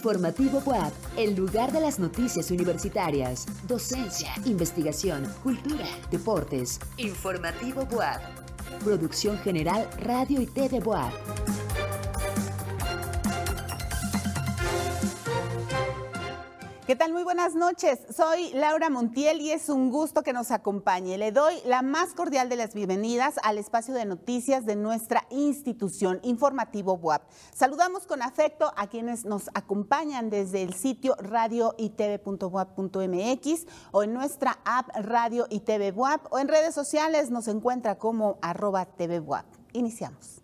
Informativo WAP, el lugar de las noticias universitarias, docencia, investigación, cultura, deportes. Informativo WAP. Producción General Radio y TV WAP. ¿Qué tal? Muy buenas noches. Soy Laura Montiel y es un gusto que nos acompañe. Le doy la más cordial de las bienvenidas al espacio de noticias de nuestra institución informativo WAP. Saludamos con afecto a quienes nos acompañan desde el sitio radioitv.wap.mx o en nuestra app Radio y TV WAP o en redes sociales nos encuentra como arroba TV WAP. Iniciamos.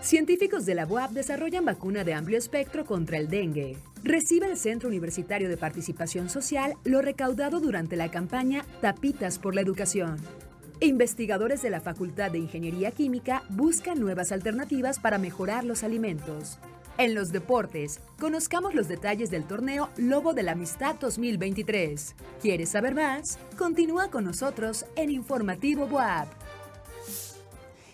Científicos de la UAP desarrollan vacuna de amplio espectro contra el dengue. Recibe el Centro Universitario de Participación Social lo recaudado durante la campaña Tapitas por la Educación. Investigadores de la Facultad de Ingeniería Química buscan nuevas alternativas para mejorar los alimentos. En los deportes, conozcamos los detalles del torneo Lobo de la Amistad 2023. ¿Quieres saber más? Continúa con nosotros en Informativo WAP.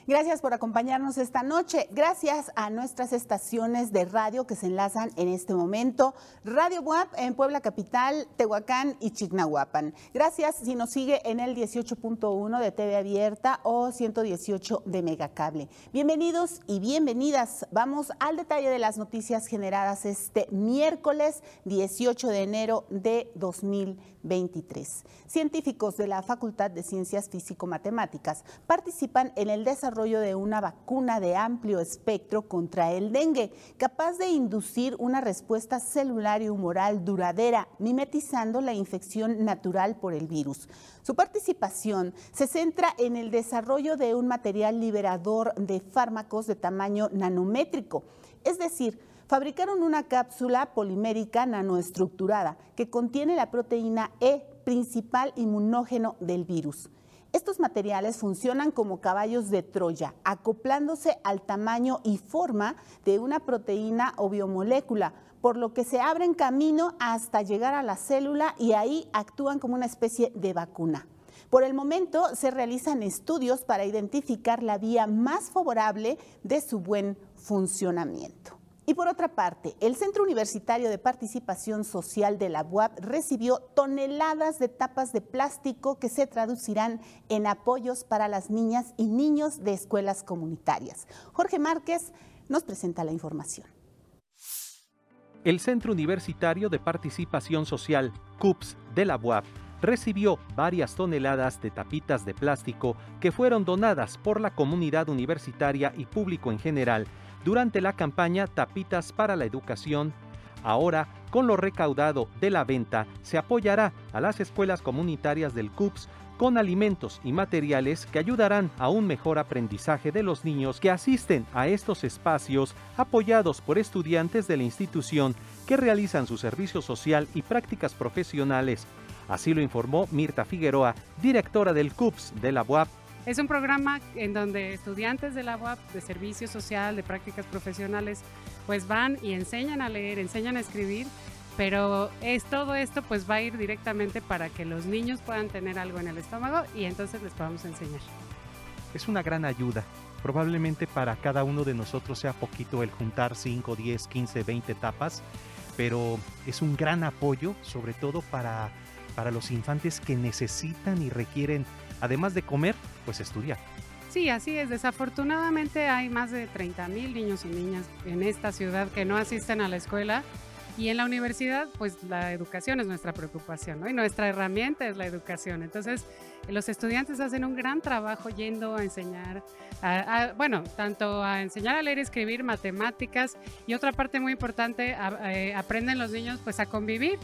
Gracias por acompañarnos esta noche. Gracias a nuestras estaciones de radio que se enlazan en este momento. Radio WAP en Puebla Capital, Tehuacán y Chignahuapan. Gracias si nos sigue en el 18.1 de TV Abierta o 118 de Megacable. Bienvenidos y bienvenidas. Vamos al detalle de las noticias generadas este miércoles 18 de enero de 2023. Científicos de la Facultad de Ciencias Físico-Matemáticas participan en el desarrollo de una vacuna de amplio espectro contra el dengue, capaz de inducir una respuesta celular y humoral duradera, mimetizando la infección natural por el virus. Su participación se centra en el desarrollo de un material liberador de fármacos de tamaño nanométrico, es decir, fabricaron una cápsula polimérica nanoestructurada que contiene la proteína E, principal inmunógeno del virus. Estos materiales funcionan como caballos de Troya, acoplándose al tamaño y forma de una proteína o biomolécula, por lo que se abren camino hasta llegar a la célula y ahí actúan como una especie de vacuna. Por el momento se realizan estudios para identificar la vía más favorable de su buen funcionamiento. Y por otra parte, el Centro Universitario de Participación Social de la UAP recibió toneladas de tapas de plástico que se traducirán en apoyos para las niñas y niños de escuelas comunitarias. Jorge Márquez nos presenta la información. El Centro Universitario de Participación Social, CUPS, de la UAP, recibió varias toneladas de tapitas de plástico que fueron donadas por la comunidad universitaria y público en general durante la campaña Tapitas para la Educación. Ahora, con lo recaudado de la venta, se apoyará a las escuelas comunitarias del CUPS con alimentos y materiales que ayudarán a un mejor aprendizaje de los niños que asisten a estos espacios apoyados por estudiantes de la institución que realizan su servicio social y prácticas profesionales. Así lo informó Mirta Figueroa, directora del CUPS de la UAP es un programa en donde estudiantes de la UAP, de servicio social, de prácticas profesionales, pues van y enseñan a leer, enseñan a escribir, pero es todo esto pues va a ir directamente para que los niños puedan tener algo en el estómago y entonces les podamos enseñar. Es una gran ayuda. Probablemente para cada uno de nosotros sea poquito el juntar 5, 10, 15, 20 tapas, pero es un gran apoyo, sobre todo para, para los infantes que necesitan y requieren además de comer, pues estudiar. Sí, así es. Desafortunadamente hay más de 30 mil niños y niñas en esta ciudad que no asisten a la escuela y en la universidad, pues la educación es nuestra preocupación, ¿no? Y nuestra herramienta es la educación. Entonces, los estudiantes hacen un gran trabajo yendo a enseñar, bueno, tanto a enseñar a leer y escribir, matemáticas, y otra parte muy importante, eh, aprenden los niños pues a convivir,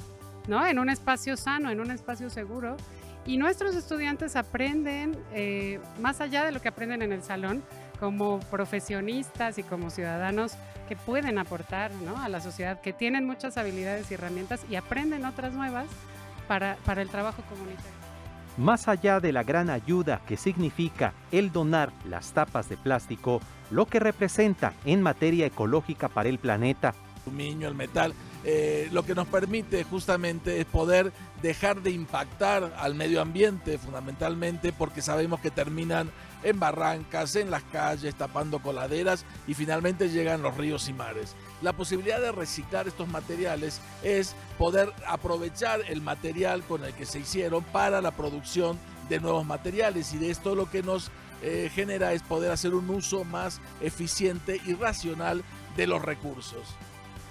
¿no? En un espacio sano, en un espacio seguro. Y nuestros estudiantes aprenden, eh, más allá de lo que aprenden en el salón, como profesionistas y como ciudadanos que pueden aportar a la sociedad, que tienen muchas habilidades y herramientas y aprenden otras nuevas para, para el trabajo comunitario. Más allá de la gran ayuda que significa el donar las tapas de plástico, lo que representa en materia ecológica para el planeta. El aluminio, el metal, eh, lo que nos permite justamente es poder dejar de impactar al medio ambiente fundamentalmente porque sabemos que terminan en barrancas, en las calles, tapando coladeras y finalmente llegan los ríos y mares. La posibilidad de reciclar estos materiales es poder aprovechar el material con el que se hicieron para la producción de nuevos materiales y de esto lo que nos eh, genera es poder hacer un uso más eficiente y racional de los recursos.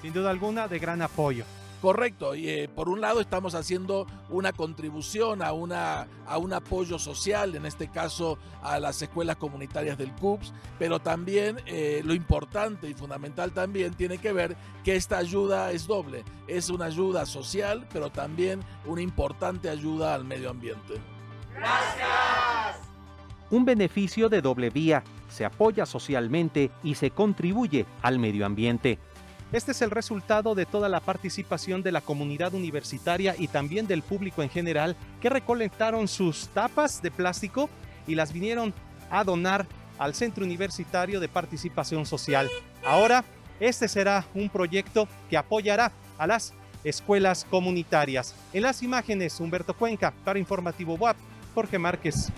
Sin duda alguna, de gran apoyo. Correcto, y eh, por un lado estamos haciendo una contribución a, una, a un apoyo social, en este caso a las escuelas comunitarias del CUPS, pero también eh, lo importante y fundamental también tiene que ver que esta ayuda es doble, es una ayuda social, pero también una importante ayuda al medio ambiente. Gracias. Un beneficio de doble vía, se apoya socialmente y se contribuye al medio ambiente. Este es el resultado de toda la participación de la comunidad universitaria y también del público en general que recolectaron sus tapas de plástico y las vinieron a donar al Centro Universitario de Participación Social. Ahora, este será un proyecto que apoyará a las escuelas comunitarias. En las imágenes, Humberto Cuenca, para Informativo WAP, Jorge Márquez.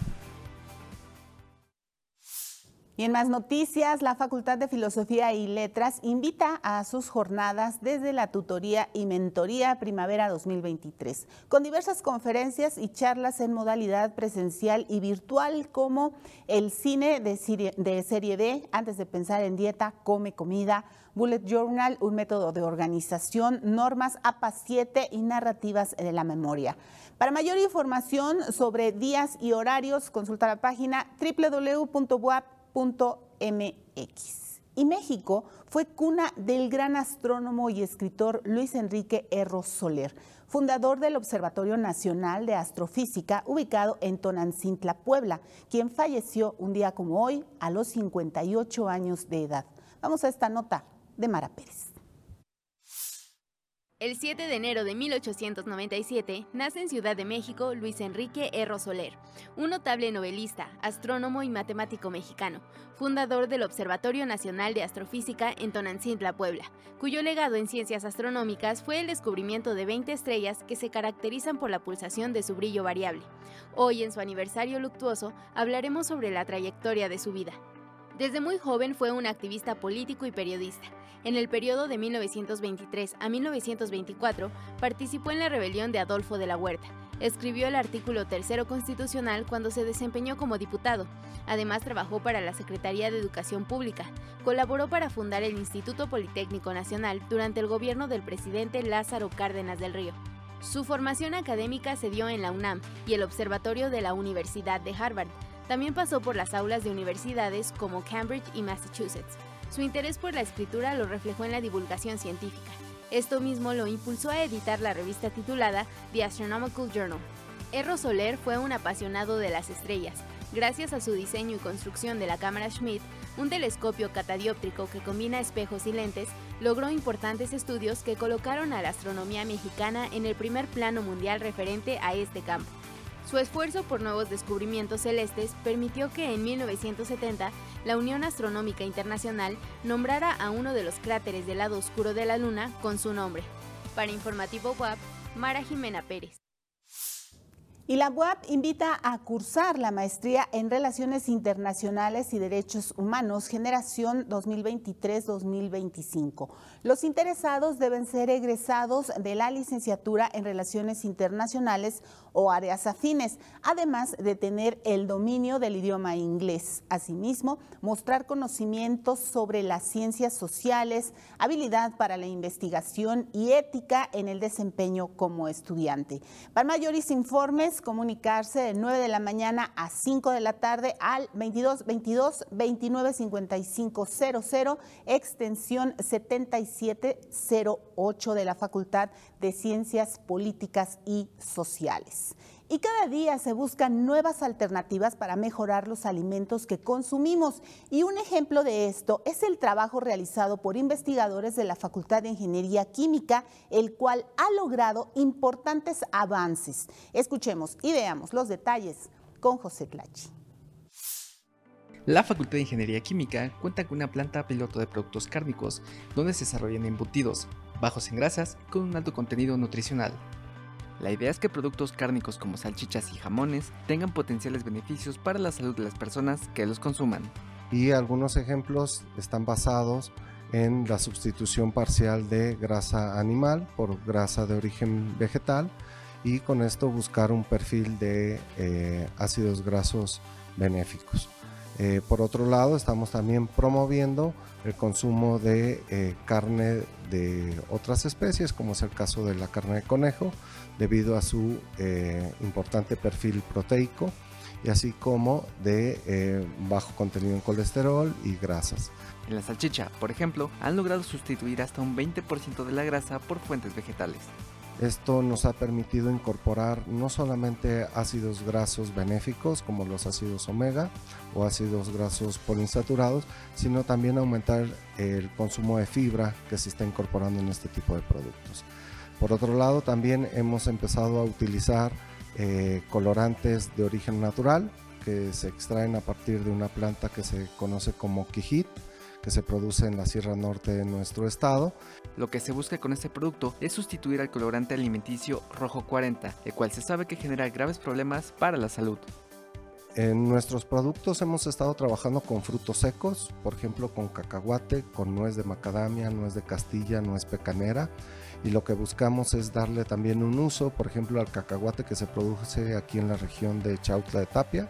Y en más noticias, la Facultad de Filosofía y Letras invita a sus jornadas desde la tutoría y mentoría Primavera 2023, con diversas conferencias y charlas en modalidad presencial y virtual, como el cine de serie, de B, antes de pensar en dieta, come comida, Bullet Journal, un método de organización, normas APA 7 y narrativas de la memoria. Para mayor información sobre días y horarios, consulta la página www.wap.com MX. Y México fue cuna del gran astrónomo y escritor Luis Enrique Erro Soler, fundador del Observatorio Nacional de Astrofísica ubicado en Tonancintla, Puebla, quien falleció un día como hoy a los 58 años de edad. Vamos a esta nota de Mara Pérez. El 7 de enero de 1897 nace en Ciudad de México Luis Enrique Erro Soler, un notable novelista, astrónomo y matemático mexicano, fundador del Observatorio Nacional de Astrofísica en Tonancintla, Puebla, cuyo legado en ciencias astronómicas fue el descubrimiento de 20 estrellas que se caracterizan por la pulsación de su brillo variable. Hoy, en su aniversario luctuoso, hablaremos sobre la trayectoria de su vida. Desde muy joven fue un activista político y periodista en el periodo de 1923 a 1924 participó en la rebelión de Adolfo de la Huerta. Escribió el artículo tercero constitucional cuando se desempeñó como diputado. Además trabajó para la Secretaría de Educación Pública. Colaboró para fundar el Instituto Politécnico Nacional durante el gobierno del presidente Lázaro Cárdenas del Río. Su formación académica se dio en la UNAM y el Observatorio de la Universidad de Harvard. También pasó por las aulas de universidades como Cambridge y Massachusetts. Su interés por la escritura lo reflejó en la divulgación científica. Esto mismo lo impulsó a editar la revista titulada The Astronomical Journal. Erro Soler fue un apasionado de las estrellas. Gracias a su diseño y construcción de la cámara Schmidt, un telescopio catadióptrico que combina espejos y lentes, logró importantes estudios que colocaron a la astronomía mexicana en el primer plano mundial referente a este campo. Su esfuerzo por nuevos descubrimientos celestes permitió que en 1970 la Unión Astronómica Internacional nombrara a uno de los cráteres del lado oscuro de la Luna con su nombre. Para Informativo WAP, Mara Jimena Pérez. Y la UAP invita a cursar la maestría en Relaciones Internacionales y Derechos Humanos, generación 2023-2025. Los interesados deben ser egresados de la licenciatura en Relaciones Internacionales o áreas afines, además de tener el dominio del idioma inglés. Asimismo, mostrar conocimientos sobre las ciencias sociales, habilidad para la investigación y ética en el desempeño como estudiante. Para mayores informes, comunicarse de 9 de la mañana a 5 de la tarde al 22 22 29 55 00, extensión 7708 de la Facultad de Ciencias Políticas y Sociales. Y cada día se buscan nuevas alternativas para mejorar los alimentos que consumimos. Y un ejemplo de esto es el trabajo realizado por investigadores de la Facultad de Ingeniería Química, el cual ha logrado importantes avances. Escuchemos y veamos los detalles con José Tlachi. La Facultad de Ingeniería Química cuenta con una planta piloto de productos cárnicos donde se desarrollan embutidos, bajos en grasas, con un alto contenido nutricional. La idea es que productos cárnicos como salchichas y jamones tengan potenciales beneficios para la salud de las personas que los consuman. Y algunos ejemplos están basados en la sustitución parcial de grasa animal por grasa de origen vegetal y con esto buscar un perfil de eh, ácidos grasos benéficos. Eh, por otro lado, estamos también promoviendo el consumo de eh, carne de otras especies, como es el caso de la carne de conejo, debido a su eh, importante perfil proteico y así como de bajo contenido en colesterol y grasas. En la salchicha, por ejemplo, han logrado sustituir hasta un 20% de la grasa por fuentes vegetales. Esto nos ha permitido incorporar no solamente ácidos grasos benéficos como los ácidos omega o ácidos grasos poliinsaturados, sino también aumentar el consumo de fibra que se está incorporando en este tipo de productos. Por otro lado, también hemos empezado a utilizar eh, colorantes de origen natural que se extraen a partir de una planta que se conoce como quijit que se produce en la Sierra Norte de nuestro estado. Lo que se busca con este producto es sustituir al colorante alimenticio rojo 40, el cual se sabe que genera graves problemas para la salud. En nuestros productos hemos estado trabajando con frutos secos, por ejemplo con cacahuate, con nuez de macadamia, nuez de castilla, nuez pecanera. Y lo que buscamos es darle también un uso, por ejemplo al cacahuate que se produce aquí en la región de Chautla de Tapia,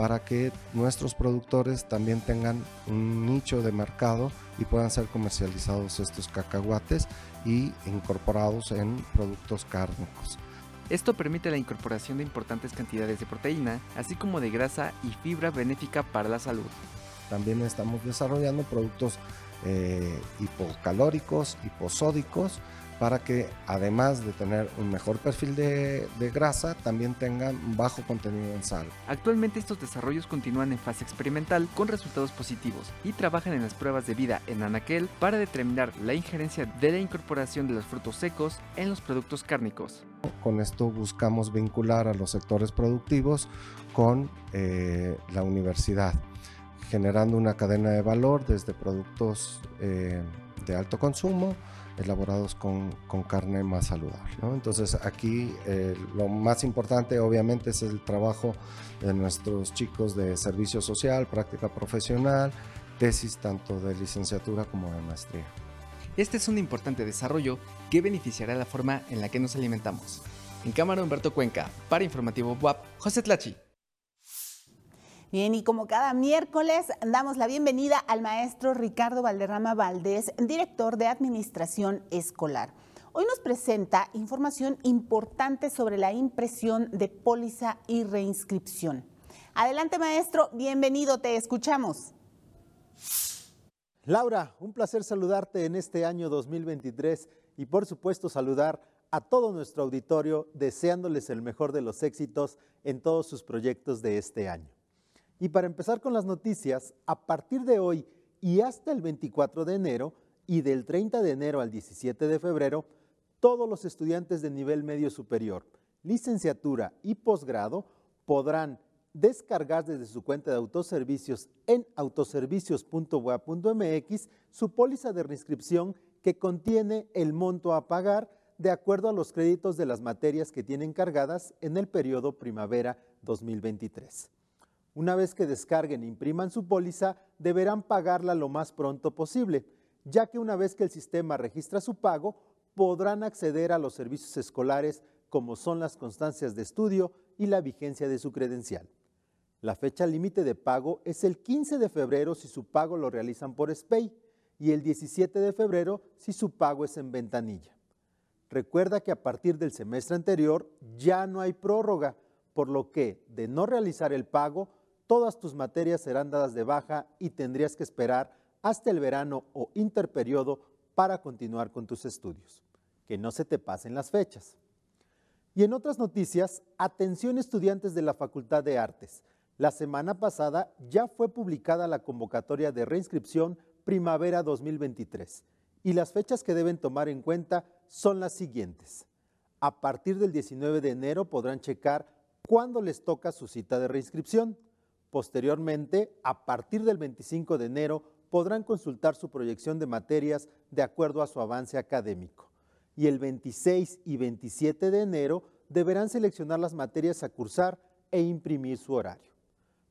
para que nuestros productores también tengan un nicho de mercado y puedan ser comercializados estos cacahuates y incorporados en productos cárnicos. Esto permite la incorporación de importantes cantidades de proteína, así como de grasa y fibra benéfica para la salud. También estamos desarrollando productos eh, hipocalóricos, hiposódicos, para que además de tener un mejor perfil de, grasa, también tengan bajo contenido en sal. Actualmente estos desarrollos continúan en fase experimental con resultados positivos y trabajan en las pruebas de vida en anaquel para determinar la injerencia de la incorporación de los frutos secos en los productos cárnicos. Con esto buscamos vincular a los sectores productivos con eh, la universidad, generando una cadena de valor desde productos eh, de alto consumo, elaborados con, carne más saludable. Entonces aquí eh, lo más importante obviamente es el trabajo de nuestros chicos de servicio social, práctica profesional, tesis tanto de licenciatura como de maestría. Este es un importante desarrollo que beneficiará la forma en la que nos alimentamos. En cámara Humberto Cuenca, para Informativo WAP, José Tlachi. Bien, y como cada miércoles, damos la bienvenida al maestro Ricardo Valderrama Valdés, director de Administración Escolar. Hoy nos presenta información importante sobre la impresión de póliza y reinscripción. Adelante, maestro, bienvenido, te escuchamos. Laura, un placer saludarte en este año 2023 y por supuesto saludar a todo nuestro auditorio deseándoles el mejor de los éxitos en todos sus proyectos de este año. Y para empezar con las noticias, a partir de hoy y hasta el 24 de enero y del 30 de enero al 17 de febrero, todos los estudiantes de nivel medio superior, licenciatura y posgrado podrán descargar desde su cuenta de autoservicios en autoservicios.web.mx su póliza de reinscripción que contiene el monto a pagar de acuerdo a los créditos de las materias que tienen cargadas en el periodo primavera 2023. Una vez que descarguen e impriman su póliza, deberán pagarla lo más pronto posible, ya que una vez que el sistema registra su pago, podrán acceder a los servicios escolares como son las constancias de estudio y la vigencia de su credencial. La fecha límite de pago es el 15 de febrero si su pago lo realizan por SPAY y el 17 de febrero si su pago es en ventanilla. Recuerda que a partir del semestre anterior ya no hay prórroga, por lo que de no realizar el pago todas tus materias serán dadas de baja y tendrías que esperar hasta el verano o interperiodo para continuar con tus estudios. Que no se te pasen las fechas. Y en otras noticias, atención estudiantes de la Facultad de Artes. La semana pasada ya fue publicada la convocatoria de reinscripción Primavera 2023 y las fechas que deben tomar en cuenta son las siguientes. A partir del 19 de enero podrán checar cuándo les toca su cita de reinscripción Posteriormente, a partir del 25 de enero, podrán consultar su proyección de materias de acuerdo a su avance académico. Y el 26 y 27 de enero deberán seleccionar las materias a cursar e imprimir su horario.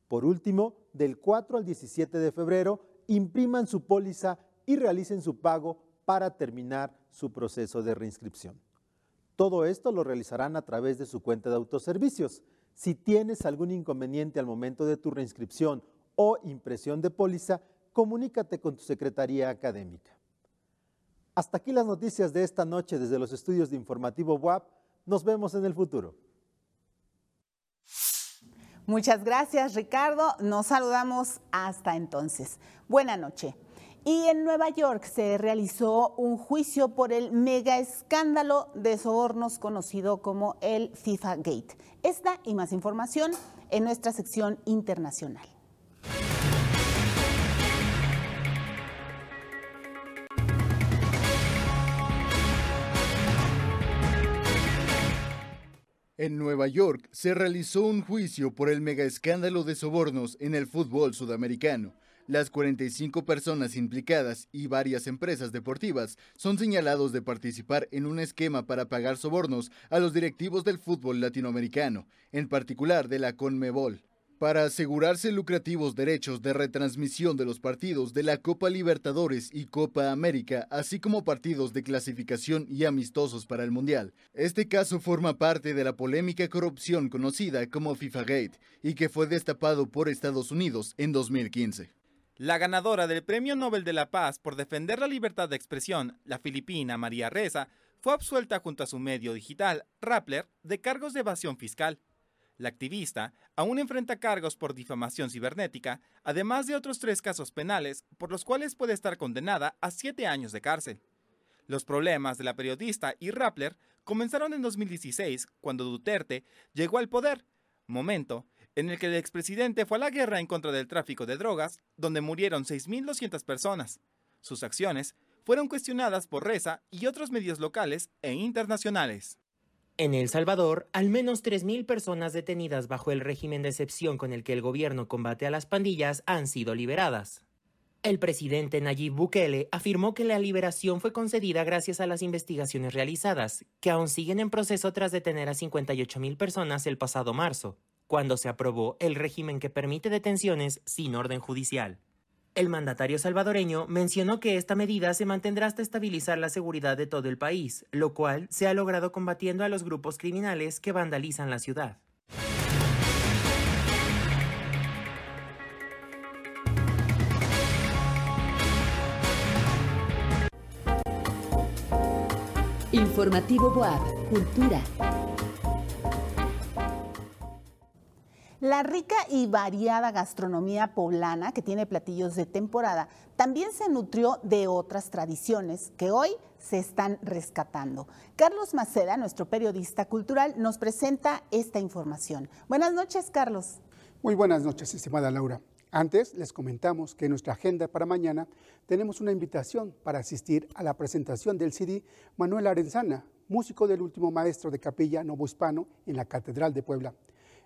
Por último, del 4 al 17 de febrero, impriman su póliza y realicen su pago para terminar su proceso de reinscripción. Todo esto lo realizarán a través de su cuenta de autoservicios. Si tienes algún inconveniente al momento de tu reinscripción o impresión de póliza, comunícate con tu secretaría académica. Hasta aquí las noticias de esta noche desde los estudios de Informativo WAP. Nos vemos en el futuro. Muchas gracias, Ricardo. Nos saludamos hasta entonces. Buena noche. Y en Nueva York se realizó un juicio por el mega escándalo de sobornos conocido como el FIFA Gate. Esta y más información en nuestra sección internacional. En Nueva York se realizó un juicio por el mega escándalo de sobornos en el fútbol sudamericano. Las 45 personas implicadas y varias empresas deportivas son señalados de participar en un esquema para pagar sobornos a los directivos del fútbol latinoamericano, en particular de la CONMEBOL para asegurarse lucrativos derechos de retransmisión de los partidos de la Copa Libertadores y Copa América, así como partidos de clasificación y amistosos para el Mundial. Este caso forma parte de la polémica corrupción conocida como FIFA Gate y que fue destapado por Estados Unidos en 2015. La ganadora del Premio Nobel de la Paz por defender la libertad de expresión, la filipina María Reza, fue absuelta junto a su medio digital, Rappler, de cargos de evasión fiscal. La activista aún enfrenta cargos por difamación cibernética, además de otros tres casos penales por los cuales puede estar condenada a siete años de cárcel. Los problemas de la periodista y Rappler comenzaron en 2016, cuando Duterte llegó al poder, momento en el que el expresidente fue a la guerra en contra del tráfico de drogas, donde murieron 6.200 personas. Sus acciones fueron cuestionadas por Reza y otros medios locales e internacionales. En El Salvador, al menos 3.000 personas detenidas bajo el régimen de excepción con el que el gobierno combate a las pandillas han sido liberadas. El presidente Nayib Bukele afirmó que la liberación fue concedida gracias a las investigaciones realizadas, que aún siguen en proceso tras detener a 58.000 personas el pasado marzo, cuando se aprobó el régimen que permite detenciones sin orden judicial. El mandatario salvadoreño mencionó que esta medida se mantendrá hasta estabilizar la seguridad de todo el país, lo cual se ha logrado combatiendo a los grupos criminales que vandalizan la ciudad. Informativo Boab, Cultura. La rica y variada gastronomía poblana, que tiene platillos de temporada, también se nutrió de otras tradiciones que hoy se están rescatando. Carlos Maceda, nuestro periodista cultural, nos presenta esta información. Buenas noches, Carlos. Muy buenas noches, estimada Laura. Antes les comentamos que en nuestra agenda para mañana tenemos una invitación para asistir a la presentación del CD Manuel Arenzana, músico del último maestro de capilla novohispano en la Catedral de Puebla.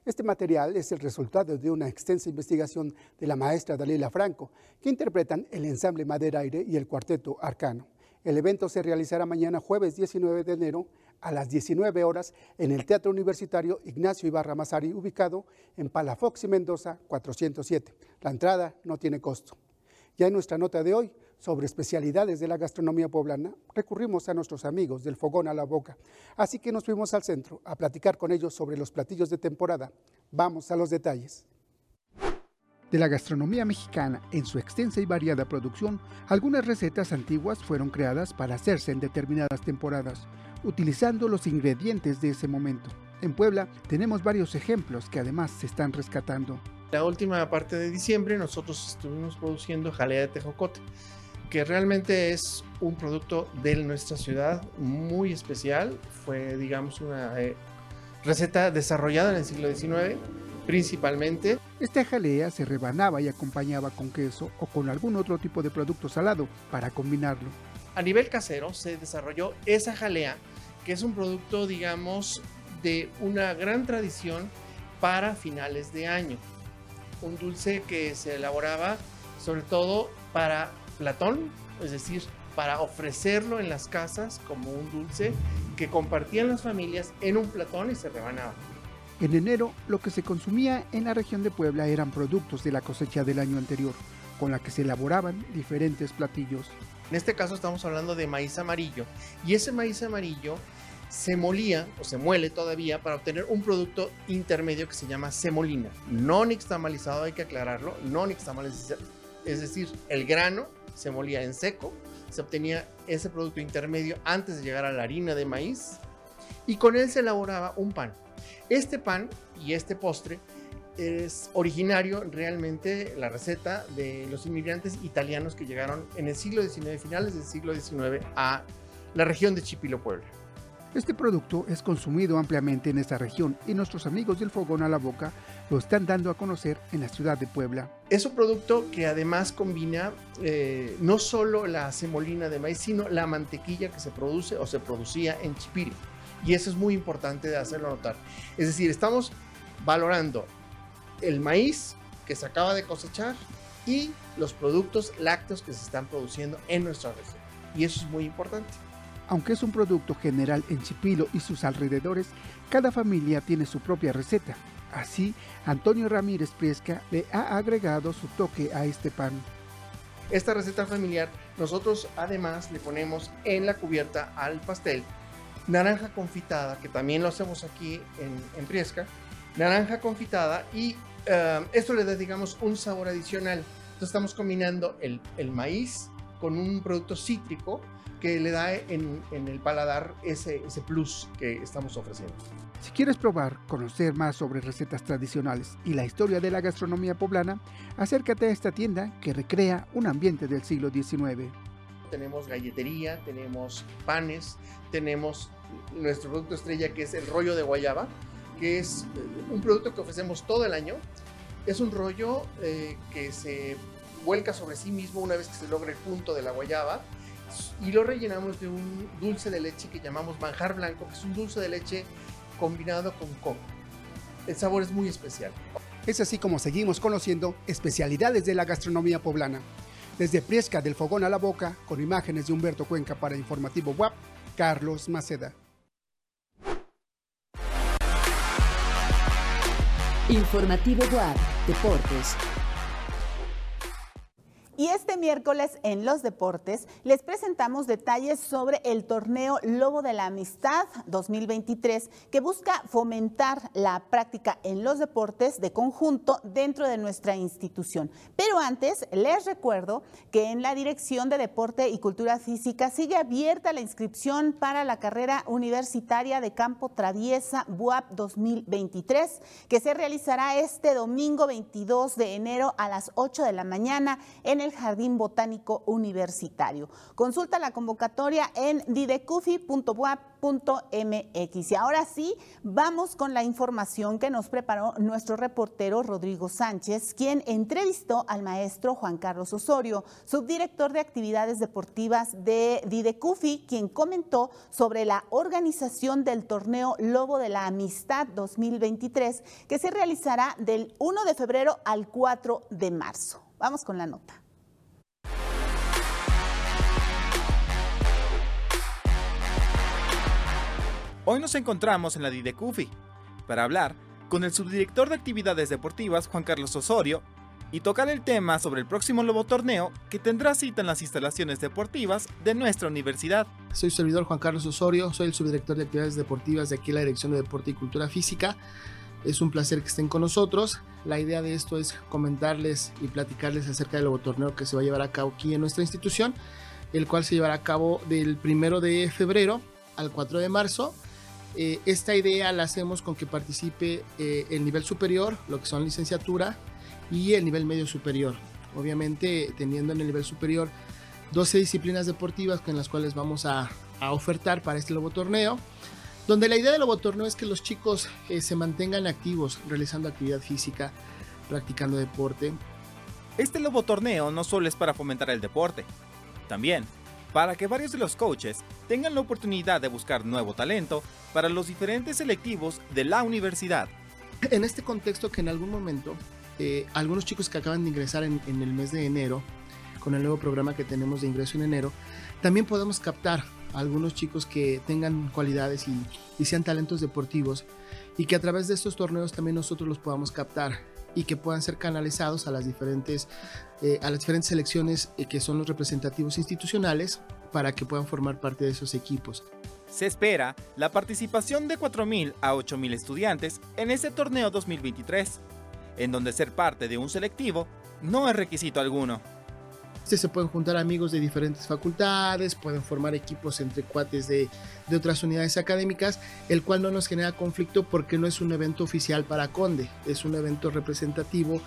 Este material es el resultado de una extensa investigación de la maestra Dalila Franco, que interpretan el ensamble Madera Aire y el cuarteto Arcano. El evento se realizará mañana jueves 19 de enero a las 19 horas en el Teatro Universitario Ignacio Ibarra Mazari, ubicado en Palafox y Mendoza 407. La entrada no tiene costo. Ya en nuestra nota de hoy, sobre especialidades de la gastronomía poblana, recurrimos a nuestros amigos del Fogón a la Boca. Así que nos fuimos al centro a platicar con ellos sobre los platillos de temporada. Vamos a los detalles. De la gastronomía mexicana, en su extensa y variada producción, algunas recetas antiguas fueron creadas para hacerse en determinadas temporadas, utilizando los ingredientes de ese momento. En Puebla tenemos varios ejemplos que además se están rescatando. La última parte de diciembre nosotros estuvimos produciendo jalea de tejocote que realmente es un producto de nuestra ciudad muy especial. Fue, digamos, una eh, receta desarrollada en el siglo XIX principalmente. Esta jalea se rebanaba y acompañaba con queso o con algún otro tipo de producto salado para combinarlo. A nivel casero se desarrolló esa jalea, que es un producto, digamos, de una gran tradición para finales de año. un dulce que se elaboraba sobre todo para Platón, es decir, para ofrecerlo en las casas como un dulce que compartían las familias en un platón y se rebanaba. En enero, lo que se consumía en la región de Puebla eran productos de la cosecha del año anterior, con la que se elaboraban diferentes platillos. En este caso estamos hablando de maíz amarillo y ese maíz amarillo se molía o se muele todavía para obtener un producto intermedio que se llama semolina. No nixtamalizado, hay que aclararlo, no nixtamalizado, es decir, el grano se molía en seco, se obtenía ese producto intermedio antes de llegar a la harina de maíz y con él se elaboraba un pan. Este pan y este postre es originario realmente la receta de los inmigrantes italianos que llegaron en el siglo XIX, finales del siglo XIX, a la región de Chipilo, Puebla. Este producto es consumido ampliamente en esta región y nuestros amigos del Fogón a la Boca lo están dando a conocer en la ciudad de Puebla. Es un producto que además combina eh, no solo la semolina de maíz, sino la mantequilla que se produce o se producía en Chipilo. Y eso es muy importante de hacerlo notar. Es decir, estamos valorando el maíz que se acaba de cosechar y los productos lácteos que se están produciendo en nuestra región. Y eso es muy importante. Aunque es un producto general en Chipilo y sus alrededores, cada familia tiene su propia receta. Así, Antonio Ramírez Priesca le ha agregado su toque a este pan. Esta receta familiar, nosotros además le ponemos en la cubierta al pastel naranja confitada, que también lo hacemos aquí en, Priesca, naranja confitada y eh, esto le da, digamos, un sabor adicional. Entonces estamos combinando el, el maíz con un producto cítrico que le da en, el paladar ese, ese plus que estamos ofreciendo. Si quieres probar, conocer más sobre recetas tradicionales y la historia de la gastronomía poblana, acércate a esta tienda que recrea un ambiente del siglo XIX. Tenemos galletería, tenemos panes, tenemos nuestro producto estrella que es el rollo de guayaba, que es un producto que ofrecemos todo el año. Es un rollo eh, que se vuelca sobre sí mismo una vez que se logra el punto de la guayaba y lo rellenamos de un dulce de leche que llamamos manjar blanco, que es un dulce de leche combinado con coco. El sabor es muy especial. Es así como seguimos conociendo especialidades de la gastronomía poblana. Desde Priesca del Fogón a la Boca, con imágenes de Humberto Cuenca para Informativo WAP, Carlos Maceda. Informativo WAP, Deportes. Y este miércoles en los deportes les presentamos detalles sobre el torneo Lobo de la Amistad 2023 que busca fomentar la práctica en los deportes de conjunto dentro de nuestra institución. Pero antes les recuerdo que en la Dirección de Deporte y Cultura Física sigue abierta la inscripción para la carrera universitaria de campo traviesa BUAP 2023 que se realizará este domingo 22 de enero a las 8 de la mañana en el Jardín Botánico Universitario. Consulta la convocatoria en didecufi.boap.mx. Y ahora sí, vamos con la información que nos preparó nuestro reportero Rodrigo Sánchez, quien entrevistó al maestro Juan Carlos Osorio, subdirector de actividades deportivas de Didecufi, quien comentó sobre la organización del torneo Lobo de la Amistad 2023 que se realizará del 1 de febrero al 4 de marzo. Vamos con la nota. Hoy nos encontramos en la Didecufi para hablar con el subdirector de actividades deportivas Juan Carlos Osorio y tocar el tema sobre el próximo Lobo Torneo que tendrá cita en las instalaciones deportivas de nuestra universidad. Soy servidor Juan Carlos Osorio, soy el subdirector de actividades deportivas de aquí la Dirección de Deporte y Cultura Física. Es un placer que estén con nosotros. La idea de esto es comentarles y platicarles acerca del Lobo Torneo que se va a llevar a cabo aquí en nuestra institución, el cual se llevará a cabo del primero de febrero al 4 de marzo eh, esta idea la hacemos con que participe eh, el nivel superior, lo que son licenciatura, y el nivel medio superior. Obviamente teniendo en el nivel superior 12 disciplinas deportivas con las cuales vamos a, ofertar para este Lobo Torneo, donde la idea del Lobo Torneo es que los chicos eh, se mantengan activos, realizando actividad física, practicando deporte. Este Lobo Torneo no solo es para fomentar el deporte, también para que varios de los coaches tengan la oportunidad de buscar nuevo talento para los diferentes selectivos de la universidad. En este contexto que en algún momento eh, algunos chicos que acaban de ingresar en, el mes de enero, con el nuevo programa que tenemos de ingreso en enero, también podemos captar a algunos chicos que tengan cualidades y sean talentos deportivos y que a través de estos torneos también nosotros los podamos captar y que puedan ser canalizados a las diferentes, eh, a las diferentes selecciones eh, que son los representativos institucionales para que puedan formar parte de esos equipos. Se espera la participación de 4.000 a 8.000 estudiantes en este torneo 2023, en donde ser parte de un selectivo no es requisito alguno. Se pueden juntar amigos de diferentes facultades, pueden formar equipos entre cuates de, de, otras unidades académicas, el cual no nos genera conflicto porque no es un evento oficial para Conde, es un evento representativo.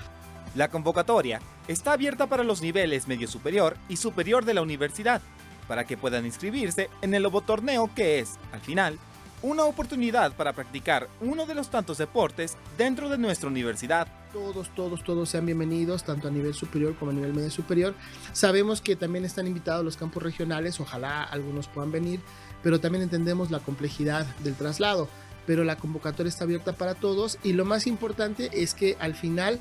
La convocatoria está abierta para los niveles medio superior y superior de la universidad, para que puedan inscribirse en el Torneo que es, al final, una oportunidad para practicar uno de los tantos deportes dentro de nuestra universidad. Todos, todos, todos sean bienvenidos, tanto a nivel superior como a nivel medio superior. Sabemos que también están invitados los campos regionales, ojalá algunos puedan venir, pero también entendemos la complejidad del traslado. Pero la convocatoria está abierta para todos y lo más importante es que al final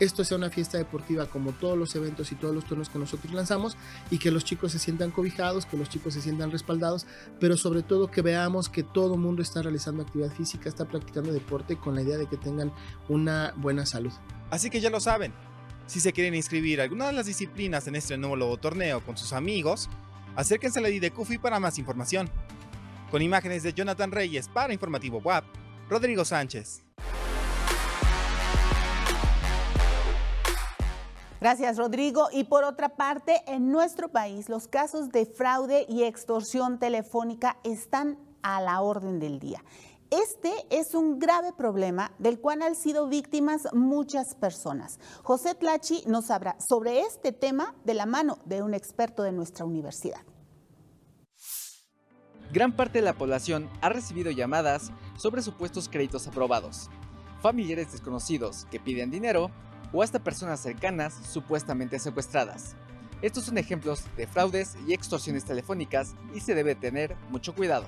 esto sea una fiesta deportiva como todos los eventos y todos los turnos que nosotros lanzamos y que los chicos se sientan cobijados, que los chicos se sientan respaldados, pero sobre todo que veamos que todo el mundo está realizando actividad física, está practicando deporte con la idea de que tengan una buena salud. Así que ya lo saben, si se quieren inscribir a alguna de las disciplinas en este nuevo torneo con sus amigos, acérquense a la IDECUFI para más información. Con imágenes de Jonathan Reyes para Informativo WAP, Rodrigo Sánchez. Gracias, Rodrigo. Y por otra parte, en nuestro país los casos de fraude y extorsión telefónica están a la orden del día. Este es un grave problema del cual han sido víctimas muchas personas. José Tlachi nos habla sobre este tema de la mano de un experto de nuestra universidad. Gran parte de la población ha recibido llamadas sobre supuestos créditos aprobados. Familiares desconocidos que piden dinero o hasta personas cercanas supuestamente secuestradas. Estos son ejemplos de fraudes y extorsiones telefónicas y se debe tener mucho cuidado.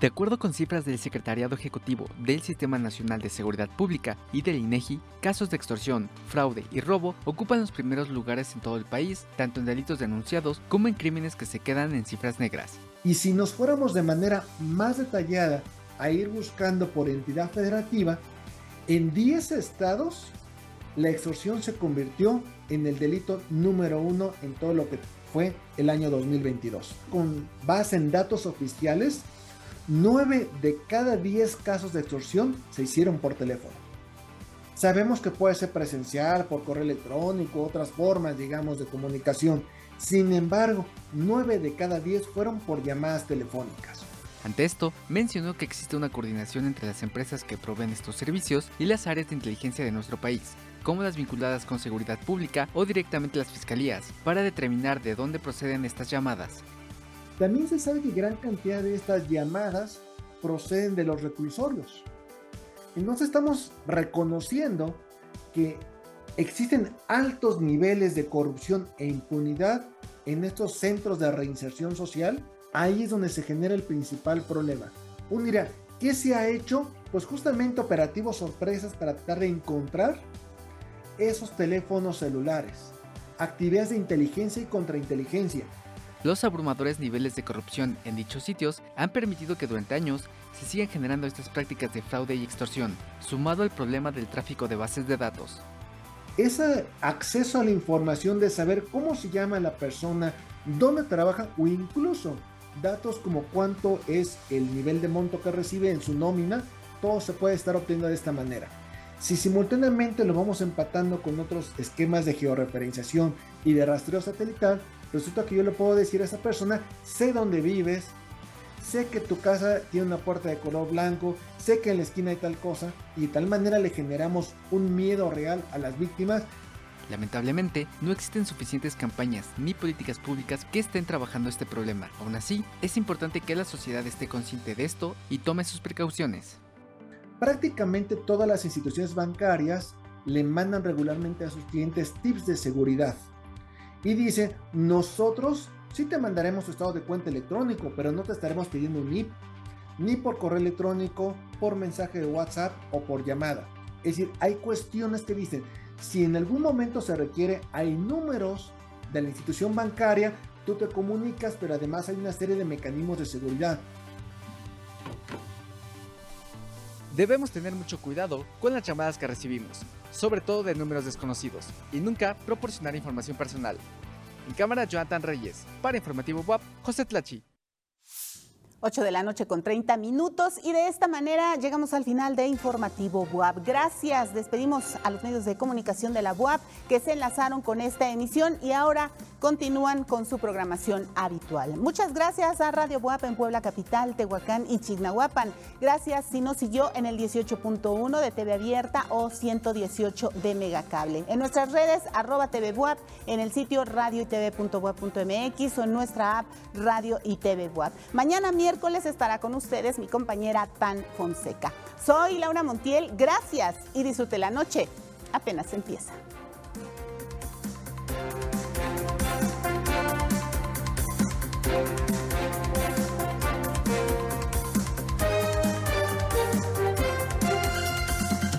De acuerdo con cifras del Secretariado Ejecutivo del Sistema Nacional de Seguridad Pública y del INEGI, casos de extorsión, fraude y robo ocupan los primeros lugares en todo el país, tanto en delitos denunciados como en crímenes que se quedan en cifras negras. Y si nos fuéramos de manera más detallada a ir buscando por entidad federativa, en 10 estados la extorsión se convirtió en el delito número uno en todo lo que fue el año 2022. Con base en datos oficiales, 9 de cada 10 casos de extorsión se hicieron por teléfono. Sabemos que puede ser presencial, por correo electrónico, otras formas, digamos, de comunicación. Sin embargo, 9 de cada 10 fueron por llamadas telefónicas. Ante esto, mencionó que existe una coordinación entre las empresas que proveen estos servicios y las áreas de inteligencia de nuestro país, como las vinculadas con seguridad pública o directamente las fiscalías, para determinar de dónde proceden estas llamadas. También se sabe que gran cantidad de estas llamadas proceden de los reclusorios. Entonces estamos reconociendo que existen altos niveles de corrupción e impunidad en estos centros de reinserción social. Ahí es donde se genera el principal problema. Uno dirá, ¿qué se ha hecho? Pues justamente operativos sorpresas para tratar de encontrar esos teléfonos celulares, actividades de inteligencia y contrainteligencia. Los abrumadores niveles de corrupción en dichos sitios han permitido que durante años se sigan generando estas prácticas de fraude y extorsión, sumado al problema del tráfico de bases de datos. Ese acceso a la información de saber cómo se llama la persona, dónde trabaja o incluso datos como cuánto es el nivel de monto que recibe en su nómina, todo se puede estar obteniendo de esta manera. Si simultáneamente lo vamos empatando con otros esquemas de georreferenciación y de rastreo satelital, resulta que yo le puedo decir a esa persona, sé dónde vives, sé que tu casa tiene una puerta de color blanco, sé que en la esquina hay tal cosa, y de tal manera le generamos un miedo real a las víctimas. Lamentablemente, no existen suficientes campañas ni políticas públicas que estén trabajando este problema. Aún así, es importante que la sociedad esté consciente de esto y tome sus precauciones prácticamente todas las instituciones bancarias le mandan regularmente a sus clientes tips de seguridad. Y dice, nosotros sí te mandaremos tu estado de cuenta electrónico, pero no te estaremos pidiendo un NIP, ni por correo electrónico, por mensaje de WhatsApp o por llamada. Es decir, hay cuestiones que dicen, Si en algún momento se requiere, hay números de la institución bancaria, tú te comunicas, pero además hay una serie de mecanismos de seguridad. Debemos tener mucho cuidado con las llamadas que recibimos, sobre todo de números desconocidos, y nunca proporcionar información personal. En cámara, Jonathan Reyes. Para Informativo WAP, José Tlachi. 8 de la noche con 30 minutos y de esta manera llegamos al final de Informativo WAP. Gracias, despedimos a los medios de comunicación de la WAP que se enlazaron con esta emisión y ahora continúan con su programación habitual. Muchas gracias a Radio WAP en Puebla Capital, Tehuacán y Chignahuapan. Gracias si nos siguió en el 18.1 de TV Abierta o 118 de Megacable. En nuestras redes, arroba TV WAP, en el sitio radio y o en nuestra app Radio y TV WAP. Mañana miércoles miércoles estará con ustedes mi compañera Tan Fonseca. Soy Laura Montiel, gracias y disfrute la noche. Apenas empieza.